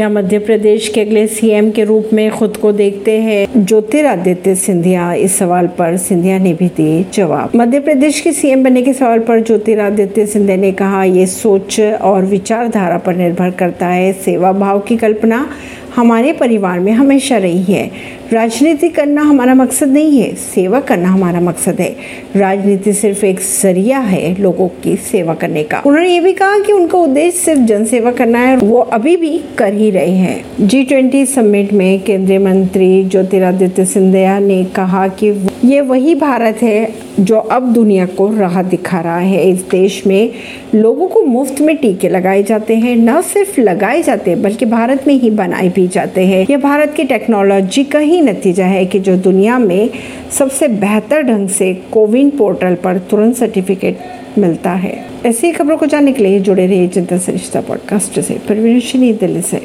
क्या मध्य प्रदेश के अगले सीएम के रूप में खुद को देखते हैं? ज्योतिरादित्य सिंधिया इस सवाल पर सिंधिया ने भी दिए जवाब। मध्य प्रदेश के सीएम बनने के सवाल पर ज्योतिरादित्य सिंधिया ने कहा, ये सोच और विचारधारा पर निर्भर करता है। सेवा भाव की कल्पना हमारे परिवार में हमेशा रही है। राजनीति करना हमारा मकसद नहीं है, सेवा करना हमारा मकसद है। राजनीति सिर्फ़ एक ज़रिया है लोगों की सेवा करने का। उन्होंने ये भी कहा कि उनका उद्देश्य सिर्फ़ जनसेवा करना है वो अभी भी कर ही रहे हैं। जी ट्वेंटी समिट में केंद्रीय मंत्री ज्योतिरादित्य सिंधिया ने कहा कि ये वही भारत है जो अब दुनिया को राह दिखा रहा है। इस देश में लोगों को मुफ़्त में टीके लगाए जाते हैं, न सिर्फ़ लगाए जाते हैं बल्कि भारत में ही बनाए भी जाते हैं। यह भारत की टेक्नोलॉजी का ही नतीजा है कि जो दुनिया में सबसे बेहतर ढंग से कोविन पोर्टल पर तुरंत सर्टिफिकेट मिलता है। ऐसी खबरों को जानने के लिए जुड़े रहिए जनता सरिश्ता पॉडकास्ट से। परवीन दिल्ली से।